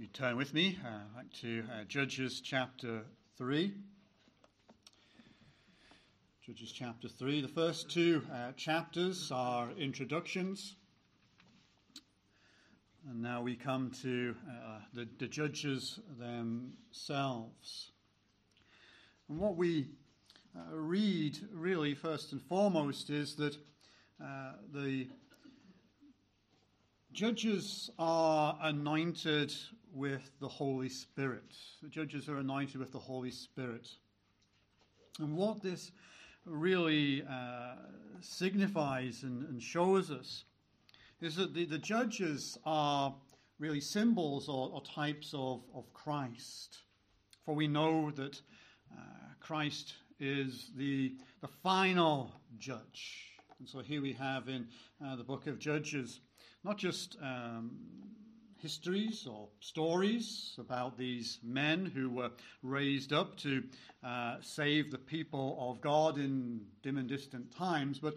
You turn with me uh, back to uh, Judges chapter 3. Judges chapter 3. The first two uh, chapters are introductions. And now we come to uh, the, the judges themselves. And what we uh, read, really, first and foremost, is that uh, the Judges are anointed with the Holy Spirit. The judges are anointed with the Holy Spirit. And what this really uh, signifies and, and, shows us is that the, the judges are really symbols or, or, types of, of Christ. For we know that uh, Christ is the, the final judge. And so here we have in uh, the book of Judges not just um, histories or stories about these men who were raised up to uh, save the people of God in dim and distant times, but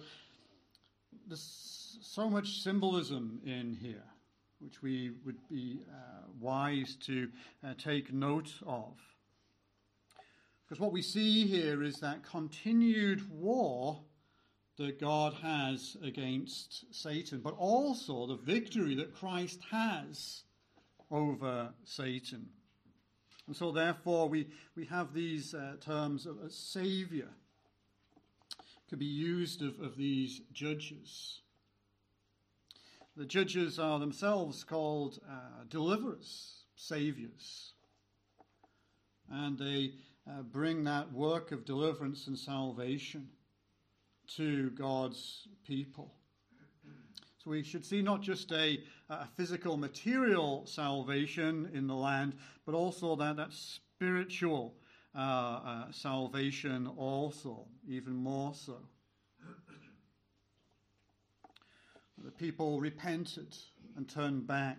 there's so much symbolism in here which we would be uh, wise to uh, take note of. Because what we see here is that continued war that God has against Satan, but also the victory that Christ has over Satan. And so, therefore, we, we have these uh, terms of a savior could be used of, of these judges. The judges are themselves called uh, deliverers, saviors. And they uh, bring that work of deliverance and salvation to God's people. So we should see not just a, a, physical, material salvation in the land, but also that, that spiritual uh, uh, salvation also, even more so. The people repented and turned back.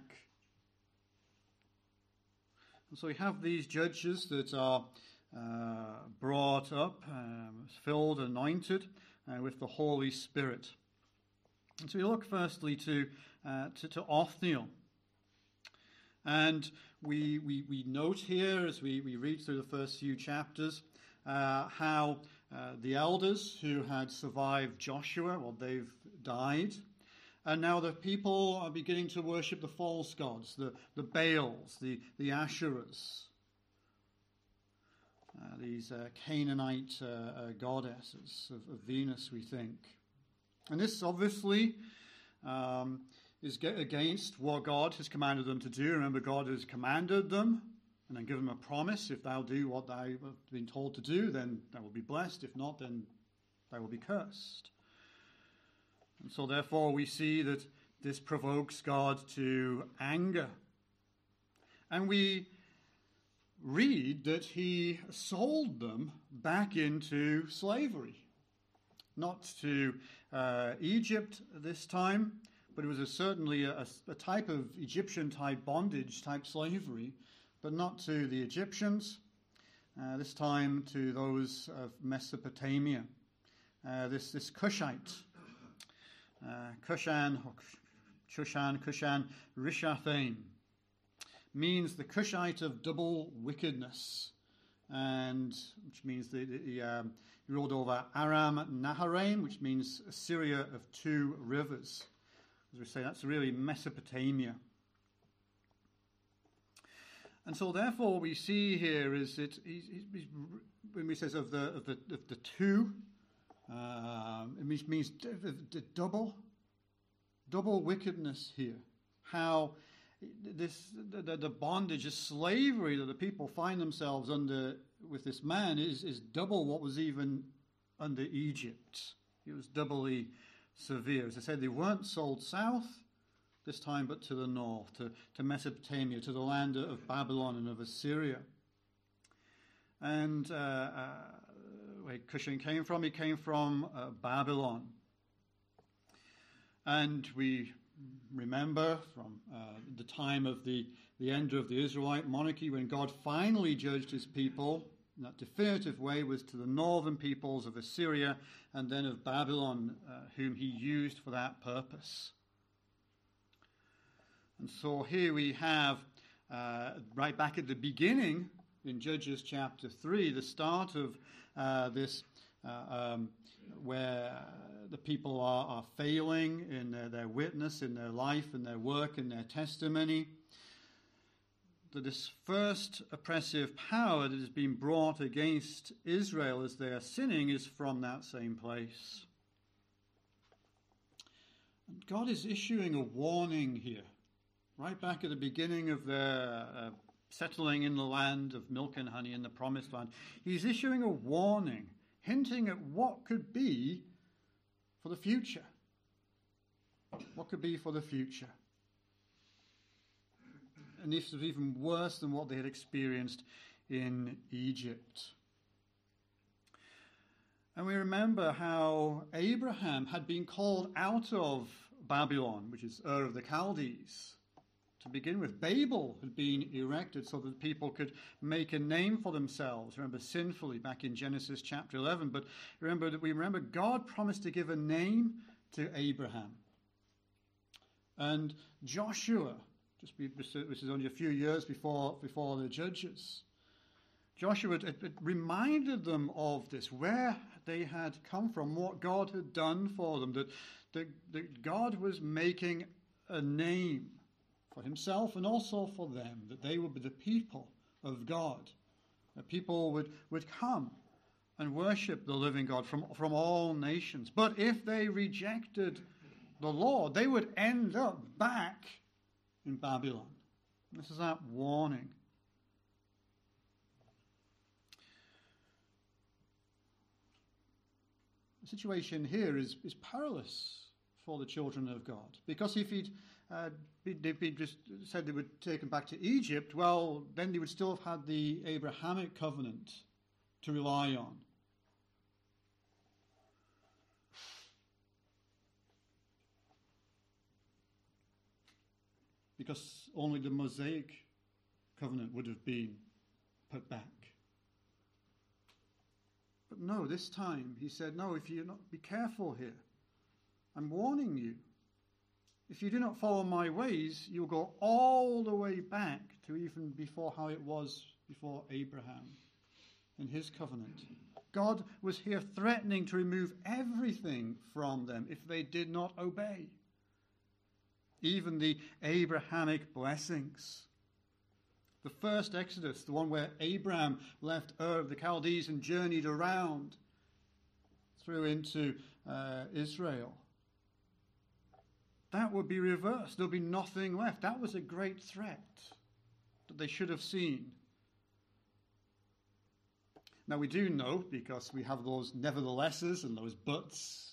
And so we have these judges that are uh, brought up, um, filled, anointed uh, with the Holy Spirit. And so we look firstly to, uh, to, to, Othniel. And we, we, we note here as we, we read through the first few chapters uh, how uh, the elders who had survived Joshua, well, they've died. And now the people are beginning to worship the false gods, the, the Baals, the, the Asherahs. Uh, these uh, Canaanite uh, uh, goddesses of, of, Venus, we think. And this obviously um, is against what God has commanded them to do. Remember, God has commanded them and then given them a promise if thou do what thou have been told to do, then thou will be blessed. If not, then thou will be cursed. And so, therefore, we see that this provokes God to anger. And we read that he sold them back into slavery. Not to uh, Egypt this time, but it was a, certainly a, a, type of Egyptian type bondage, type slavery, but not to the Egyptians, uh, this time to those of Mesopotamia. Uh, this, this Cushite, uh, Cushan, Shushan, Cushan, Rishathaim means the Cushite of double wickedness, and which means the, the um, he ruled over Aram Naharaim, which means Syria of two rivers. As we say, that's really Mesopotamia. And so, therefore, we see here is that he's, he's, when he says of the of the of the two, um, it means, means double, double wickedness here. How this the, the bondage, the slavery that the people find themselves under with this man is, is double what was even under Egypt. It was doubly severe. As I said, they weren't sold south this time, but to the north, to, to Mesopotamia, to the land of Babylon and of Assyria. And uh, uh, where Cushan came from, he came from uh, Babylon. And we remember from uh, the time of the, the end of the Israelite monarchy when God finally judged his people in that definitive way was to the northern peoples of Assyria and then of Babylon, uh, whom he used for that purpose. And so here we have uh, right back at the beginning in Judges chapter 3, the start of uh, this, uh, um, where the people are, are failing in their, their witness, in their life, in their work, in their testimony that this first oppressive power that has been brought against Israel as they are sinning is from that same place. And God is issuing a warning here, right back at the beginning of their uh, settling in the land of milk and honey in the promised land. He's issuing a warning, hinting at what could be for the future. What could be for the future and this was even worse than what they had experienced in Egypt. And we remember how Abraham had been called out of Babylon, which is Ur of the Chaldees. To begin with, Babel had been erected so that people could make a name for themselves. Remember, sinfully back in Genesis chapter 11. But remember that we remember God promised to give a name to Abraham. And Joshua just be, this is only a few years before, before the judges. Joshua it, it reminded them of this, where they had come from, what God had done for them, that, that, that God was making a name for himself and also for them, that they would be the people of God, that people would, would come and worship the living God from, from all nations. But if they rejected the Lord, they would end up back in Babylon. This is that warning. The situation here is, is perilous for the children of God. Because if he'd, uh, they'd just said they were taken back to Egypt, well, then they would still have had the Abrahamic covenant to rely on. because only the Mosaic covenant would have been put back. But no, this time he said, No, if you not be careful here, I'm warning you. If you do not follow my ways, you'll go all the way back to even before how it was before Abraham in his covenant. God was here threatening to remove everything from them if they did not obey even the Abrahamic blessings. The first Exodus, the one where Abraham left Ur of the Chaldees and journeyed around through into uh, Israel. That would be reversed. There'll be nothing left. That was a great threat that they should have seen. Now, we do know, because we have those neverthelesses and those buts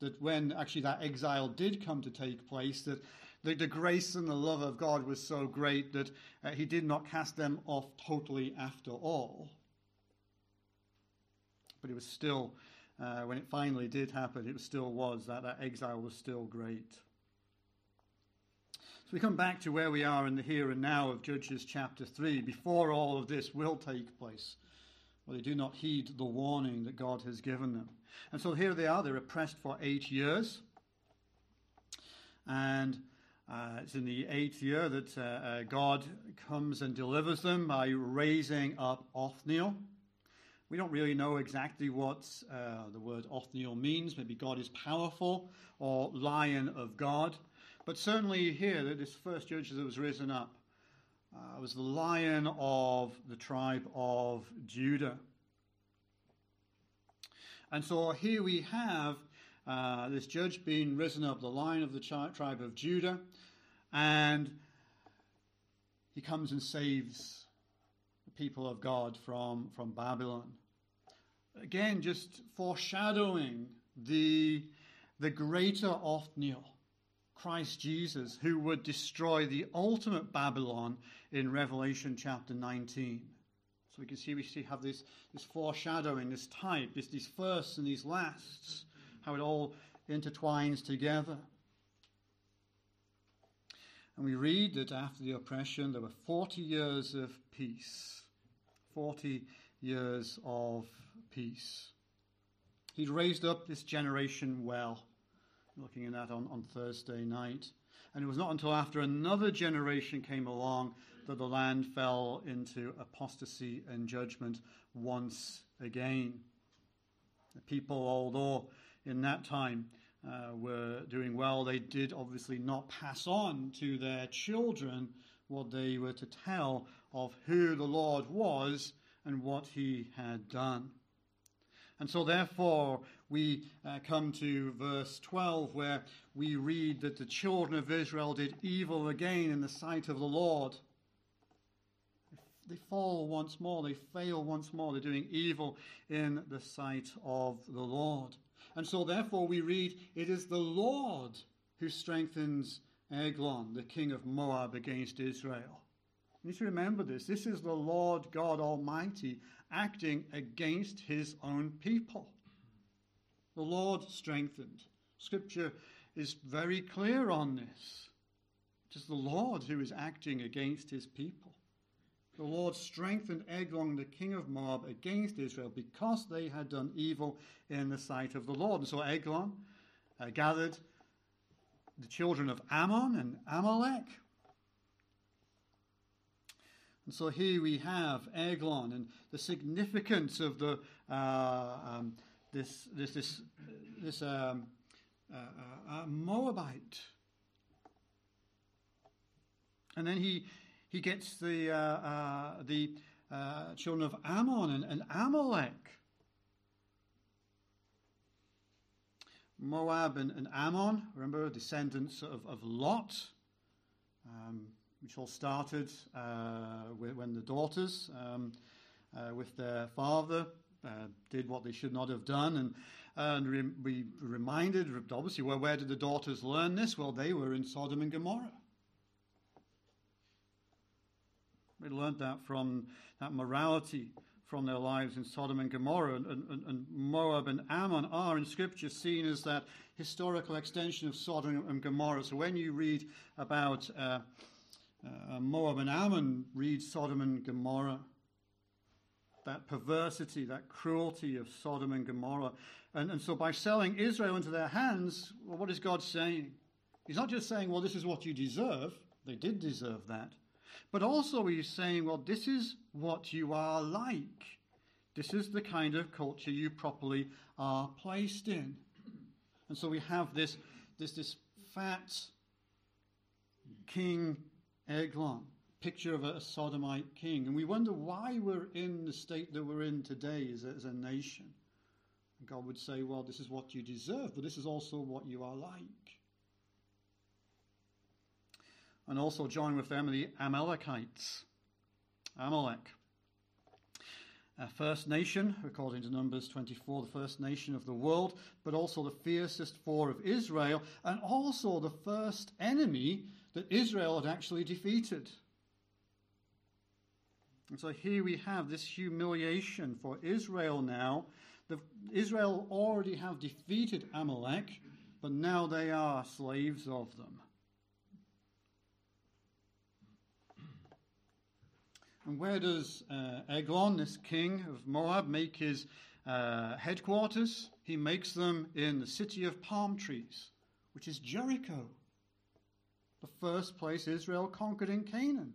that when actually that exile did come to take place, that the, the grace and the love of God was so great that uh, he did not cast them off totally after all. But it was still, uh, when it finally did happen, it still was, that, that exile was still great. So we come back to where we are in the here and now of Judges chapter 3, before all of this will take place. Well, they do not heed the warning that God has given them. And so here they are, they're oppressed for eight years. And uh, it's in the eighth year that uh, uh, God comes and delivers them by raising up Othniel. We don't really know exactly what uh, the word Othniel means. Maybe God is powerful or lion of God. But certainly here, that this first judge that was risen up uh, was the lion of the tribe of Judah. And so here we have uh, this judge being risen up, the lion of the tribe of Judah, and he comes and saves the people of God from, from Babylon. Again, just foreshadowing the, the greater Othniel, Christ Jesus, who would destroy the ultimate Babylon in Revelation chapter 19. So we can see we see have this, this foreshadowing, this type, this, these firsts and these lasts, how it all intertwines together. And we read that after the oppression, there were 40 years of peace. 40 years of peace. He'd raised up this generation well. looking at that on, on Thursday night. And it was not until after another generation came along that the land fell into apostasy and judgment once again. The people, although in that time uh, were doing well, they did obviously not pass on to their children what they were to tell of who the Lord was and what he had done. And so, therefore, we uh, come to verse 12, where we read that the children of Israel did evil again in the sight of the Lord. They fall once more, they fail once more, they're doing evil in the sight of the Lord. And so, therefore, we read, It is the Lord who strengthens Eglon, the king of Moab, against Israel. You need to remember this. This is the Lord God Almighty acting against his own people. The Lord strengthened. Scripture is very clear on this. It is the Lord who is acting against his people. The Lord strengthened Eglon, the king of Moab, against Israel because they had done evil in the sight of the Lord. And so Eglon uh, gathered the children of Ammon and Amalek and so here we have Eglon and the significance of the uh, um, this this this this um, uh, uh, uh, Moabite. And then he he gets the uh, the children of Ammon and, and, Amalek. Moab and, and Ammon, remember, descendants of, of Lot. Um, which all started uh, when the daughters, um, uh, with their father, uh, did what they should not have done. And, and re- we reminded, obviously, well, where did the daughters learn this? Well, they were in Sodom and Gomorrah. They learned that from that morality from their lives in Sodom and Gomorrah. And, and, and, Moab and Ammon are in Scripture seen as that historical extension of Sodom and Gomorrah. So when you read about uh, uh, Moab and Ammon read Sodom and Gomorrah. That perversity, that cruelty of Sodom and Gomorrah. And, and so by selling Israel into their hands, well, what is God saying? He's not just saying, well, this is what you deserve. They did deserve that. But also he's saying, well, this is what you are like. This is the kind of culture you properly are placed in. And so we have this, this, this fat king Eglon, picture of a, sodomite king. And we wonder why we're in the state that we're in today as a, as a nation. And God would say, well, this is what you deserve, but this is also what you are like. And also join with them the Amalekites. Amalek. A first nation, according to Numbers 24, the first nation of the world, but also the fiercest foe of Israel, and also the first enemy that Israel had actually defeated. And so here we have this humiliation for Israel now. The, Israel already have defeated Amalek, but now they are slaves of them. And where does uh, Eglon, this king of Moab, make his uh, headquarters? He makes them in the city of palm trees, which is Jericho the first place Israel conquered in Canaan.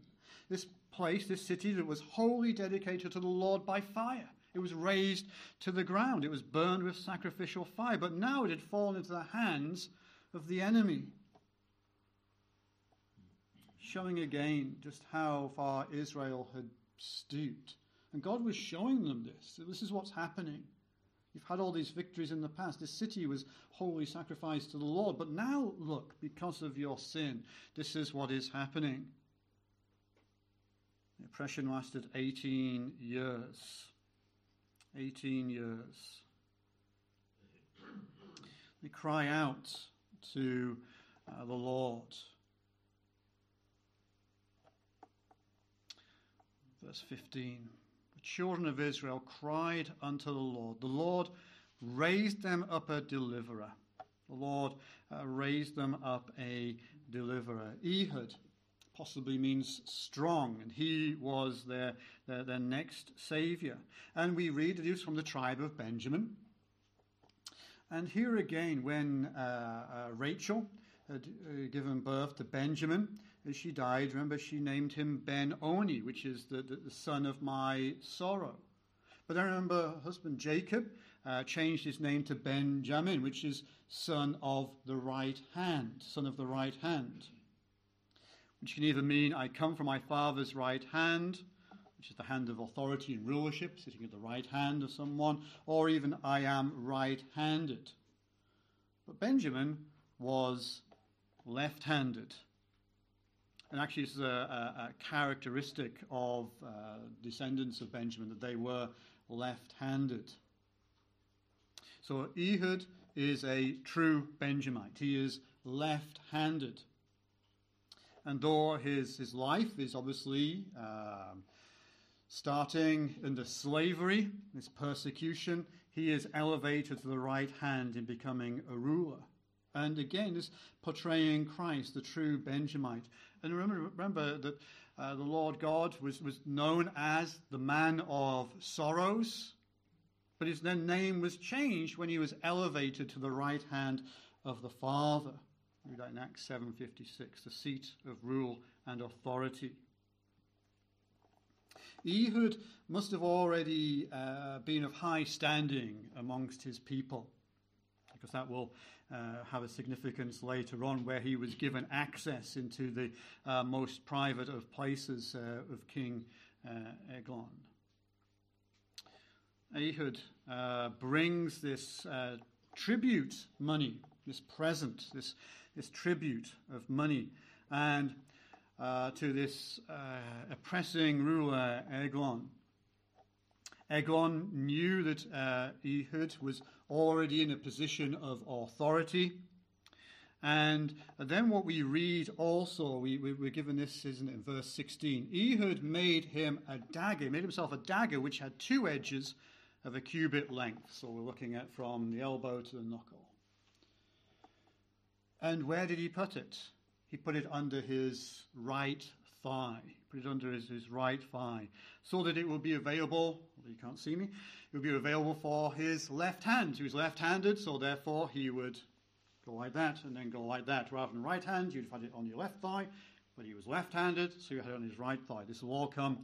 This place, this city that was wholly dedicated to the Lord by fire. It was razed to the ground. It was burned with sacrificial fire. But now it had fallen into the hands of the enemy. Showing again just how far Israel had stooped. And God was showing them this. This is what's happening. You've had all these victories in the past. This city was wholly sacrificed to the Lord. But now, look, because of your sin, this is what is happening. The oppression lasted 18 years. 18 years. They cry out to uh, the Lord. Verse 15 children of Israel cried unto the Lord. The Lord raised them up a deliverer. The Lord uh, raised them up a deliverer. Ehud possibly means strong, and he was their, their, their next savior. And we read that he was from the tribe of Benjamin. And here again, when uh, uh, Rachel had uh, given birth to Benjamin, as she died, remember she named him Ben Oni, which is the, the, the son of my sorrow. But then remember her husband Jacob uh, changed his name to Benjamin, which is son of the right hand, son of the right hand. Which can either mean I come from my father's right hand, which is the hand of authority and rulership, sitting at the right hand of someone, or even I am right handed. But Benjamin was left handed. And actually, is a, a, a characteristic of uh, descendants of Benjamin that they were left handed. So Ehud is a true Benjamite. He is left handed. And though his, his life is obviously um, starting under slavery, this persecution, he is elevated to the right hand in becoming a ruler. And again, this portraying Christ, the true Benjamite. And remember, remember that uh, the Lord God was, was known as the man of sorrows, but his then name was changed when he was elevated to the right hand of the Father. Read that in Acts 7.56, the seat of rule and authority. Ehud must have already uh, been of high standing amongst his people, because that will uh, have a significance later on, where he was given access into the uh, most private of places uh, of King uh, Eglon. Ehud uh, brings this tribute money, this present, this, this tribute of money, and to this oppressing ruler Eglon. Eglon knew that uh, Ehud was already in a position of authority. And then what we read also, we, we, are given this, isn't it, in verse 16. Ehud made him a dagger, made himself a dagger which had two edges of a cubit length. So we're looking at from the elbow to the knuckle. And where did he put it? He put it under his right thigh. Put it under his, his right thigh. So that it will be available, you can't see me, it will be available for his left hand. He was left handed, so therefore he would go like that and then go like that. Rather than right hand, you'd have it on your left thigh, but he was left handed, so you had it on his right thigh. This will all come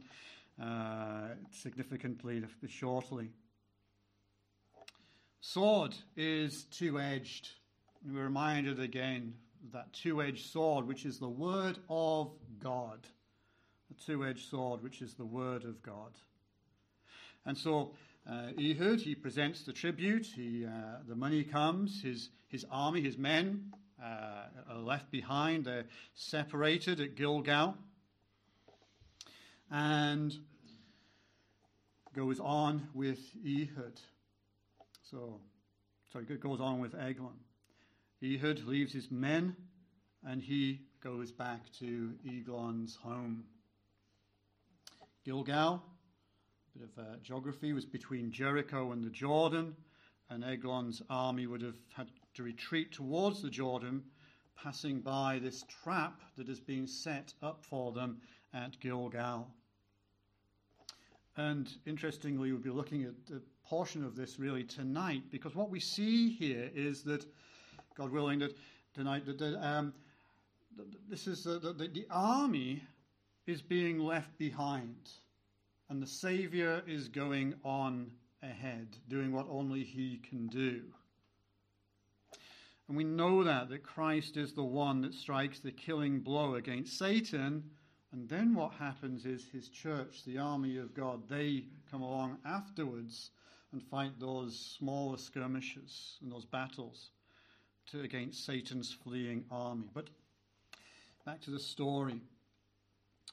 uh, significantly shortly. Sword is two edged. We're reminded again that two edged sword, which is the word of God. The two edged sword, which is the word of God. And so uh, Ehud, he presents the tribute, he, uh, the money comes, his, his army, his men uh, are left behind, they're separated at Gilgal. And goes on with Ehud. So, sorry, it goes on with Eglon. Ehud leaves his men and he goes back to Eglon's home. Gilgal, a bit of uh, geography, was between Jericho and the Jordan, and Eglon's army would have had to retreat towards the Jordan, passing by this trap that has been set up for them at Gilgal. And interestingly, we'll be looking at a portion of this really tonight, because what we see here is that, God willing, that tonight that, that um, this is the, the, the army is being left behind, and the Savior is going on ahead, doing what only He can do. And we know that, that Christ is the one that strikes the killing blow against Satan and then what happens is his church, the army of God, they come along afterwards and fight those smaller skirmishes and those battles to, against Satan's fleeing army. But back to the story.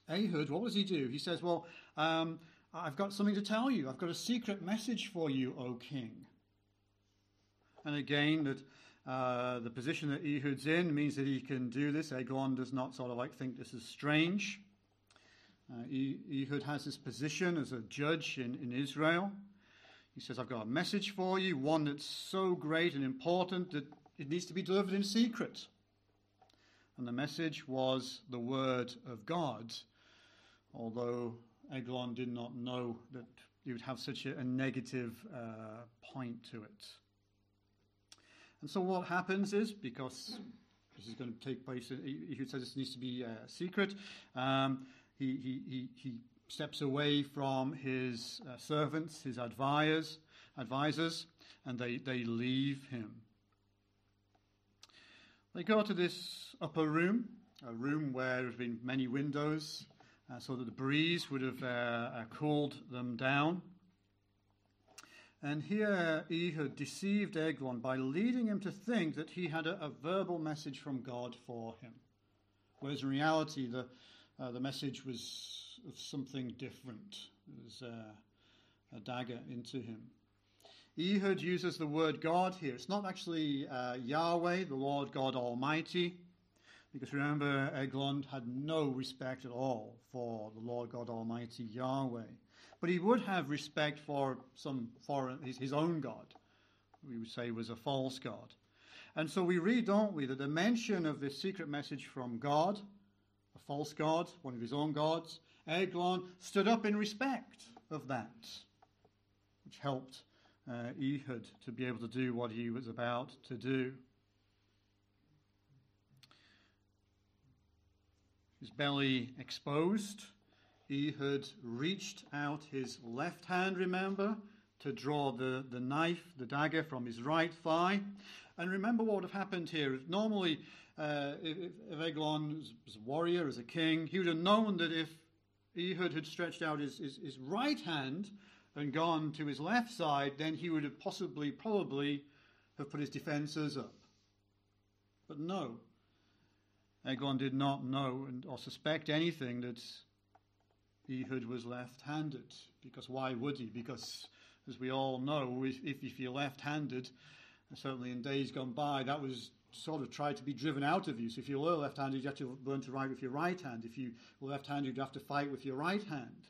Ehud, what does he do? He says, Well, um, I've got something to tell you. I've got a secret message for you, O king. And again, that uh, the position that Ehud's in means that he can do this. Eglon does not sort of like think this is strange. Uh, Ehud has this position as a judge in, in Israel. He says, I've got a message for you, one that's so great and important that it needs to be delivered in secret. And the message was the word of God, although Eglon did not know that he would have such a, a negative uh, point to it. And so what happens is, because this is going to take place, Ehud says this needs to be uh, secret, um, he, he, he, he steps away from his uh, servants, his advisors, advisors, and they, they leave him. They go to this upper room, a room where there have been many windows, uh, so that the breeze would have uh, uh, cooled them down. And here Ehud deceived Eglon by leading him to think that he had a, a verbal message from God for him. Whereas in reality, the, uh, the message was of something different. It was uh, a dagger into him. Ehud uses the word God here. It's not actually uh, Yahweh, the Lord God Almighty, because remember, Eglon had no respect at all for the Lord God Almighty, Yahweh. But he would have respect for some foreign, his, his own God, we would say was a false God. And so we read, don't we, that the mention of this secret message from God, a false God, one of his own gods, Eglon stood up in respect of that, which helped uh, Ehud to be able to do what he was about to do. His belly exposed, He had reached out his left hand, remember, to draw the, the knife, the dagger, from his right thigh. And remember what would have happened here. Normally, uh, if, if Eglon was a warrior, as a king, he would have known that if Ehud had stretched out his, his, his right hand and gone to his left side, then he would have possibly, probably, have put his defences up. But no. Eglon did not know or suspect anything that Ehud was left handed. Because why would he? Because, as we all know, if, if you're left handed, certainly in days gone by, that was sort of tried to be driven out of you. So if you were left handed, you had to learn to write with your right hand. If you were left handed, you'd have to fight with your right hand.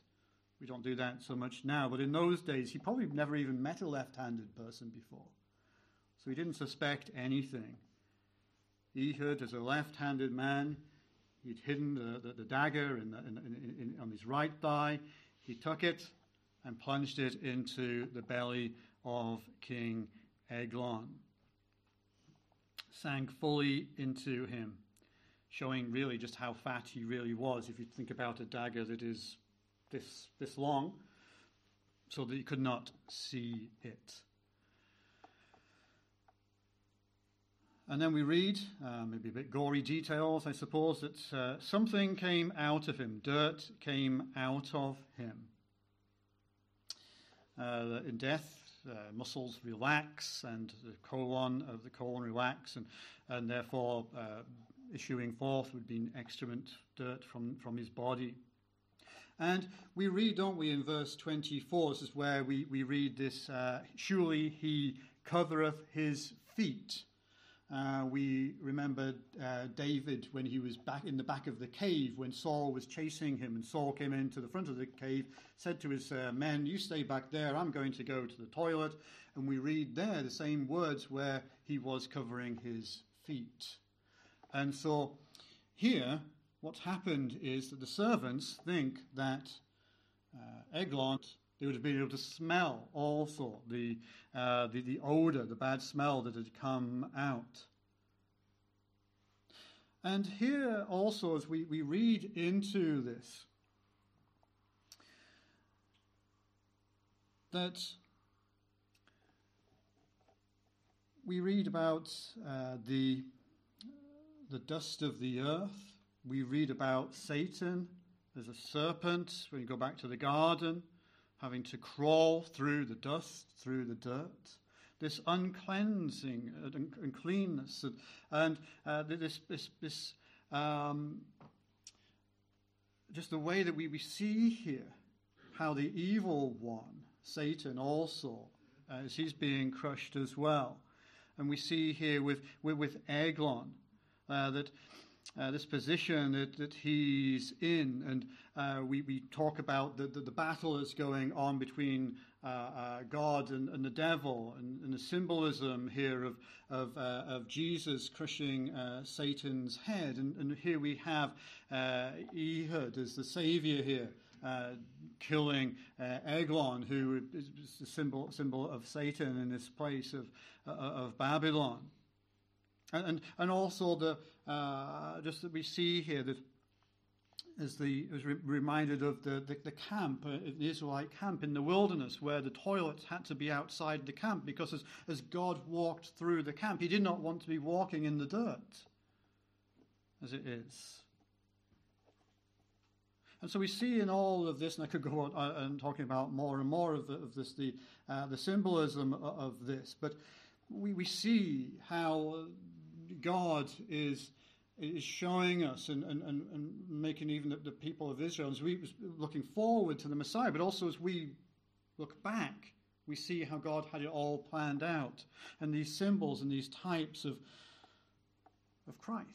We don't do that so much now, but in those days, he probably never even met a left handed person before. So he didn't suspect anything. Ehud, as a left handed man, he'd hidden the, the, the dagger in the, in, in, on his right thigh. He took it and plunged it into the belly of King Eglon. Sank fully into him, showing really just how fat he really was. If you think about a dagger that is this, this long, so that he could not see it. And then we read, uh, maybe a bit gory details, I suppose, that uh, something came out of him, dirt came out of him. Uh, in death, uh, muscles relax and the colon of the colon relax, and, and therefore uh, issuing forth would be excrement, dirt from, from his body. And we read, don't we, in verse 24, this is where we, we read this uh, surely he covereth his feet. Uh, we remember uh, David when he was back in the back of the cave when Saul was chasing him, and Saul came into the front of the cave, said to his uh, men, You stay back there, I'm going to go to the toilet. And we read there the same words where he was covering his feet. And so here, what's happened is that the servants think that uh, Eglon, they would have been able to smell also the, uh, the, the odor, the bad smell that had come out. And here also, as we, we read into this, that we read about uh, the, the dust of the earth we read about Satan as a serpent when you go back to the garden, having to crawl through the dust, through the dirt. This uncleansing uncleanness, and, and uh, this, this, this um, just the way that we, we see here how the evil one, Satan, also, uh, as he's being crushed as well. And we see here with, with, with Eglon uh, that uh, this position that, that he's in. And uh, we, we talk about the, the, the, battle that's going on between uh, uh God and, and, the devil, and, and, the symbolism here of, of, uh, of Jesus crushing uh, Satan's head. And, and, here we have Ehud as the savior here. killing Eglon, who is the symbol, symbol of Satan in this place of, of Babylon. And, and, also the, uh, just that we see here that as the as re- reminded of the, the, the camp, uh, the Israelite camp in the wilderness, where the toilets had to be outside the camp because as, as God walked through the camp, he did not want to be walking in the dirt as it is. And so we see in all of this, and I could go on uh, and talking about more and more of, the, of this, the, uh, the symbolism of this, but we, we see how God is is showing us and, and, and, making even the, the, people of Israel, as we looking forward to the Messiah, but also as we look back, we see how God had it all planned out. And these symbols and these types of, of Christ.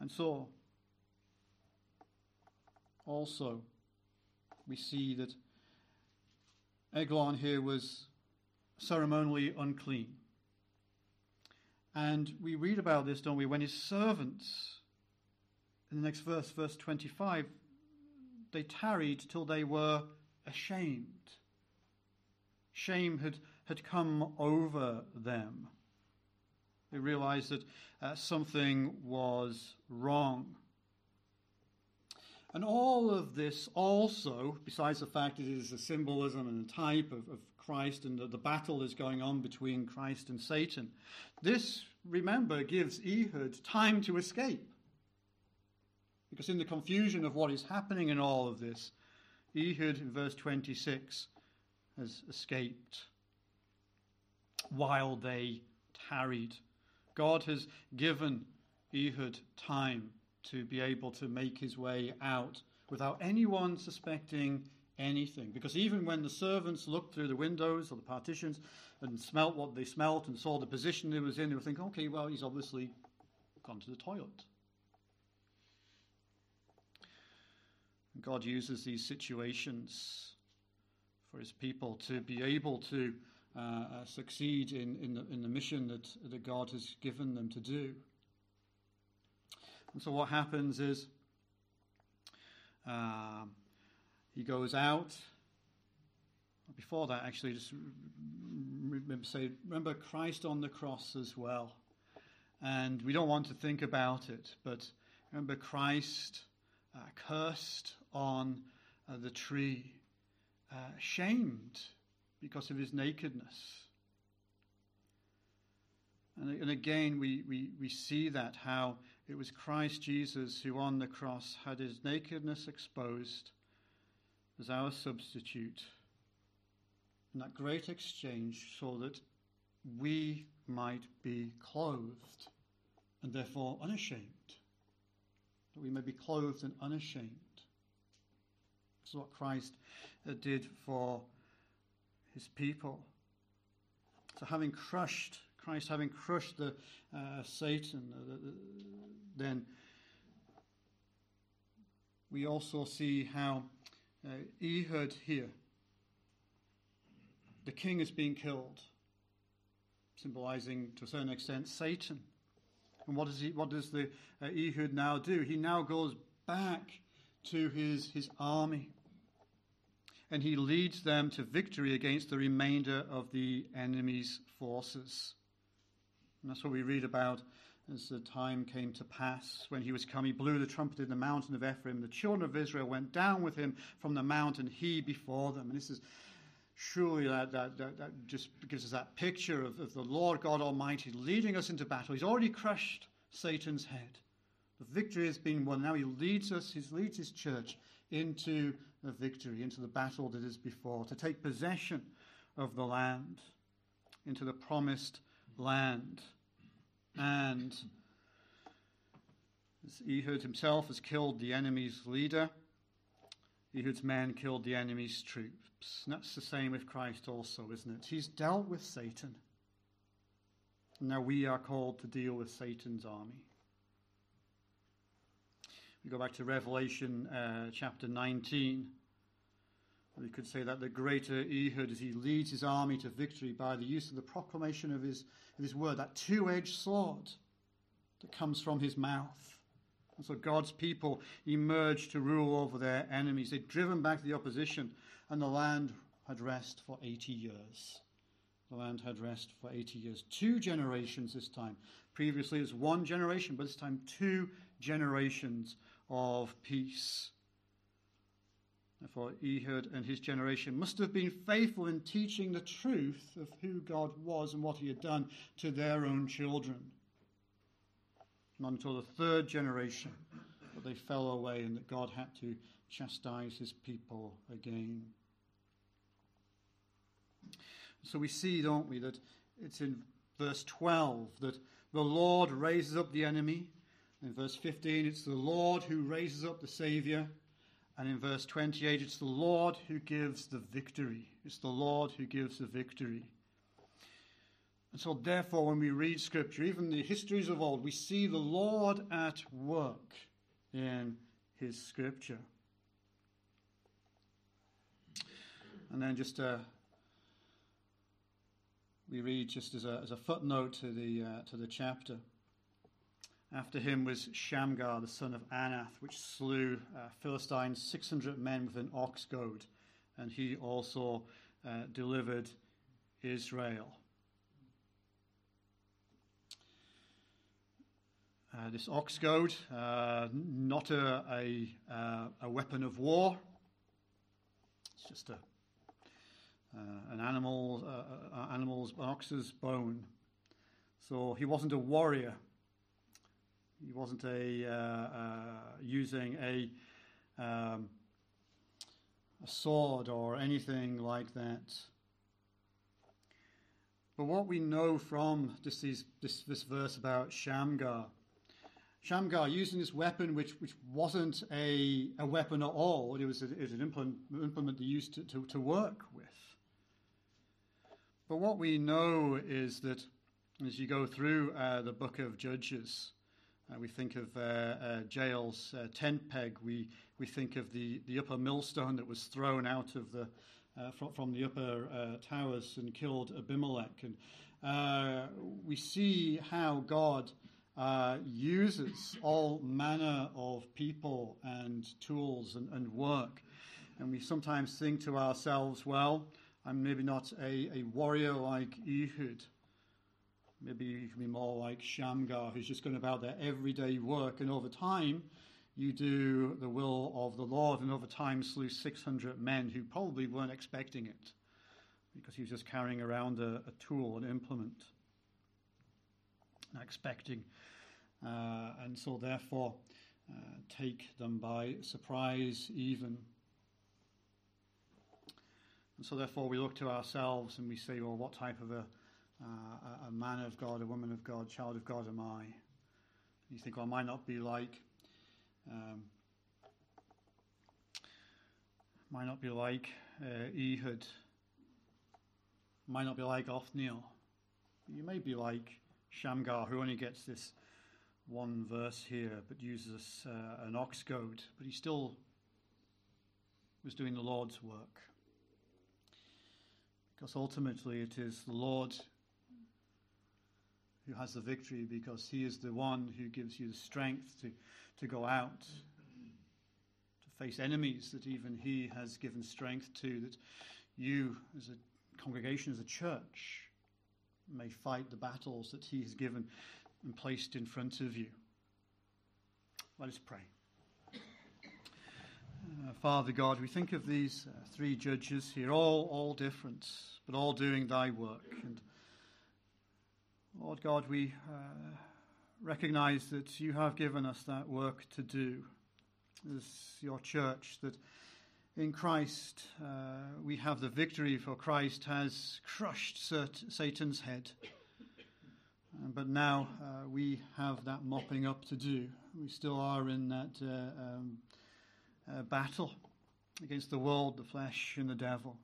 And so, also, we see that Eglon here was ceremonially unclean. And we read about this, don't we, when his servants, in the next verse, verse 25, they tarried till they were ashamed. Shame had, had come over them. They realized that uh, something was wrong. And all of this also, besides the fact that it is a symbolism and a type of, of Christ and the, the battle is going on between Christ and Satan, this, remember, gives Ehud time to escape. Because in the confusion of what is happening in all of this, Ehud in verse 26 has escaped while they tarried. God has given Ehud time to be able to make his way out without anyone suspecting anything. Because even when the servants looked through the windows or the partitions and smelt what they smelt and saw the position he was in, they were thinking, okay, well, he's obviously gone to the toilet. God uses these situations for his people to be able to uh, uh, succeed in, in the, in, the, mission that, that God has given them to do. And so what happens is um, he goes out. Before that, actually, just remember, say, remember Christ on the cross as well. And we don't want to think about it, but remember Christ uh, cursed on uh, the tree, uh, shamed because of his nakedness. And, and again, we, we, we see that how it was Christ Jesus who on the cross had his nakedness exposed as our substitute. And that great exchange so that we might be clothed and therefore unashamed. That we may be clothed and unashamed. Is what Christ uh, did for his people. So, having crushed Christ, having crushed the uh, Satan, the, the, then we also see how uh, Ehud here, the king is being killed, symbolizing to a certain extent Satan. And what does, he, what does the uh, Ehud now do? He now goes back to his, his army and he leads them to victory against the remainder of the enemy's forces. And that's what we read about as the time came to pass. When he was come, he blew the trumpet in the mountain of Ephraim. The children of Israel went down with him from the mountain, he before them. And this is surely that, that, that, that just gives us that picture of, of the Lord God Almighty leading us into battle. He's already crushed Satan's head. The victory has been won. Now he leads us, he leads his church into the victory, into the battle that is before, to take possession of the land, into the promised land. And Ehud himself has killed the enemy's leader. Ehud's men killed the enemy's troops. And that's the same with Christ also, isn't it? He's dealt with Satan. Now we are called to deal with Satan's army. We go back to Revelation uh, chapter 19. We could say that the greater Ehud, as he leads his army to victory by the use of the proclamation of his, of his word, that two edged sword that comes from his mouth. And so God's people emerge to rule over their enemies. They'd driven back the opposition and the land had rest for 80 years. The land had rest for 80 years. Two generations this time. Previously it was one generation, but this time two generations of peace. Therefore, Ehud and his generation must have been faithful in teaching the truth of who God was and what he had done to their own children. Not until the third generation that they fell away and that God had to chastise his people again. So we see, don't we, that it's in verse 12 that the Lord raises up the enemy. In verse 15, it's the Lord who raises up the Saviour. And in verse 28, it's the Lord who gives the victory. It's the Lord who gives the victory. And so, therefore, when we read Scripture, even the histories of old, we see the Lord at work in His Scripture. And then just uh, we read just as a, as a footnote to the, uh, to the chapter. After him was Shamgar, the son of Anath, which slew uh, Philistines 600 men with an ox goad, and he also uh, delivered Israel. Uh, this ox goad, uh, not a, a, uh, a, weapon of war, it's just a, uh, an animal, animal's ox's bone. So he wasn't a warrior he wasn't a uh, uh, using a um, a sword or anything like that. But what we know from this, this, this verse about Shamgar, Shamgar using this weapon, which, which wasn't a, a weapon at all, it was, a, it was an implement, implement they used to, to, to work with. But what we know is that as you go through uh, the book of Judges, we think of uh, uh, Jael's uh, tent peg. We, we think of the, the upper millstone that was thrown out of the, uh, from, from the upper uh, towers and killed Abimelech. And we see how God uses all manner of people and tools and, and work. And we sometimes think to ourselves, well, I'm maybe not a, a warrior like Ehud. Maybe you can be more like Shamgar, who's just going about their everyday work, and over time, you do the will of the Lord, and over time slew 600 men who probably weren't expecting it because he was just carrying around a, a tool, an implement, not expecting. Uh, and so, therefore, uh, take them by surprise, even. And so, therefore, we look to ourselves and we say, well, what type of a uh, a man of God, a woman of God, child of God am I? You think, well, I might not be like, um, might not be like uh, Ehud, might not be like Othniel. You may be like Shamgar, who only gets this one verse here, but uses uh, an ox goad, but he still was doing the Lord's work. Because ultimately it is the Lord who has the victory because he is the one who gives you the strength to, to go out, to face enemies that even he has given strength to, that you as a congregation, as a church, may fight the battles that he has given and placed in front of you. Let us pray. Uh, Father God, we think of these uh, three judges here, all, all different, but all doing thy work. And Lord God, we uh, recognize that you have given us that work to do as your church, that in Christ uh, we have the victory, for Christ has crushed Satan's head. But now uh, we have that mopping up to do. We still are in that uh, um, uh, battle against the world, the flesh, and the devil.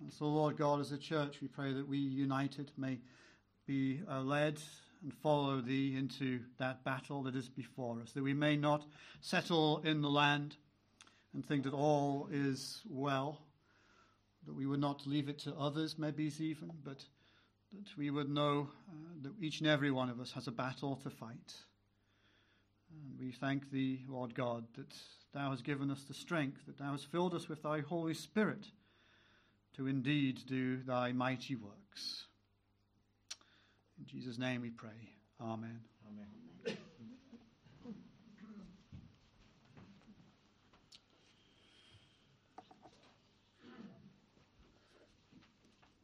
And so, Lord God, as a church, we pray that we united may be uh, led and follow thee into that battle that is before us, that we may not settle in the land and think that all is well, that we would not leave it to others, maybe even, but that we would know uh, that each and every one of us has a battle to fight. And we thank thee, Lord God, that thou hast given us the strength, that thou hast filled us with thy Holy Spirit to indeed do thy mighty works. In Jesus' name we pray. Amen. Amen.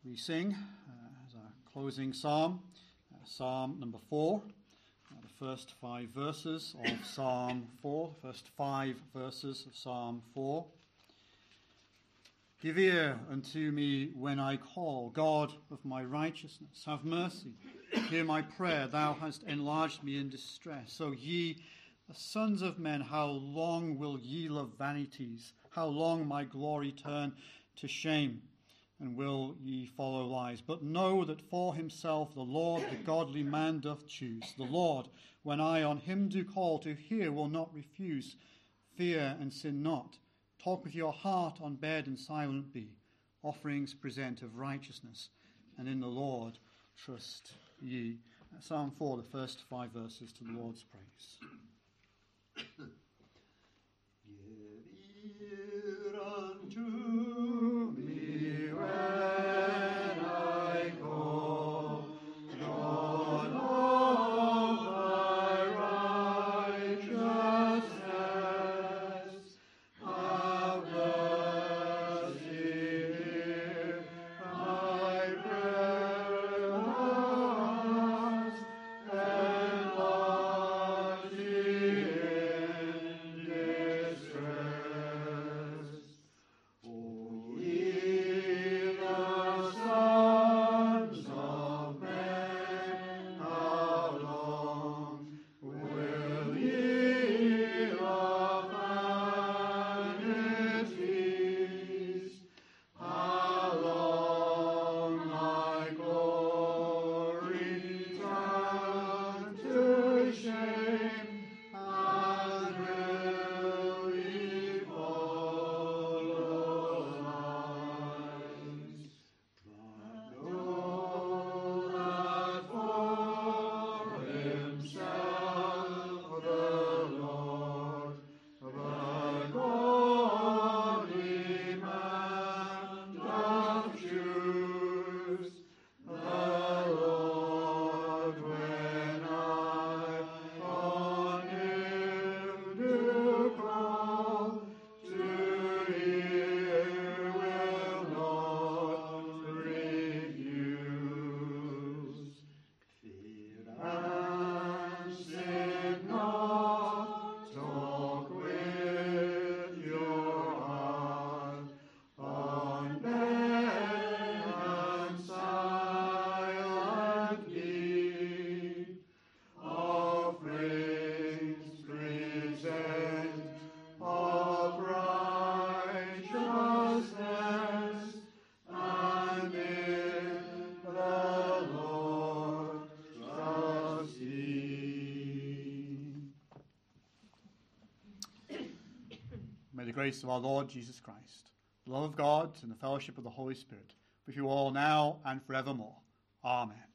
We sing uh, as our closing psalm, uh, Psalm number four, uh, the first five verses of Psalm 4, first five verses of Psalm 4. Give ear unto me when I call, God of my righteousness, have mercy. Hear my prayer, thou hast enlarged me in distress. So ye, sons of men, how long will ye love vanities? How long my glory turn to shame? And will ye follow lies? But know that for himself the Lord, the godly man, doth choose. The Lord, when I on him do call, to hear will not refuse. Fear and sin not. Talk with your heart on bed and silent be. Offerings present of righteousness, and in the Lord trust ye. Psalm 4, the first five verses to the Lord's praise. Grace of our Lord Jesus Christ, the love of God, and the fellowship of the Holy Spirit with you all now and forevermore. Amen.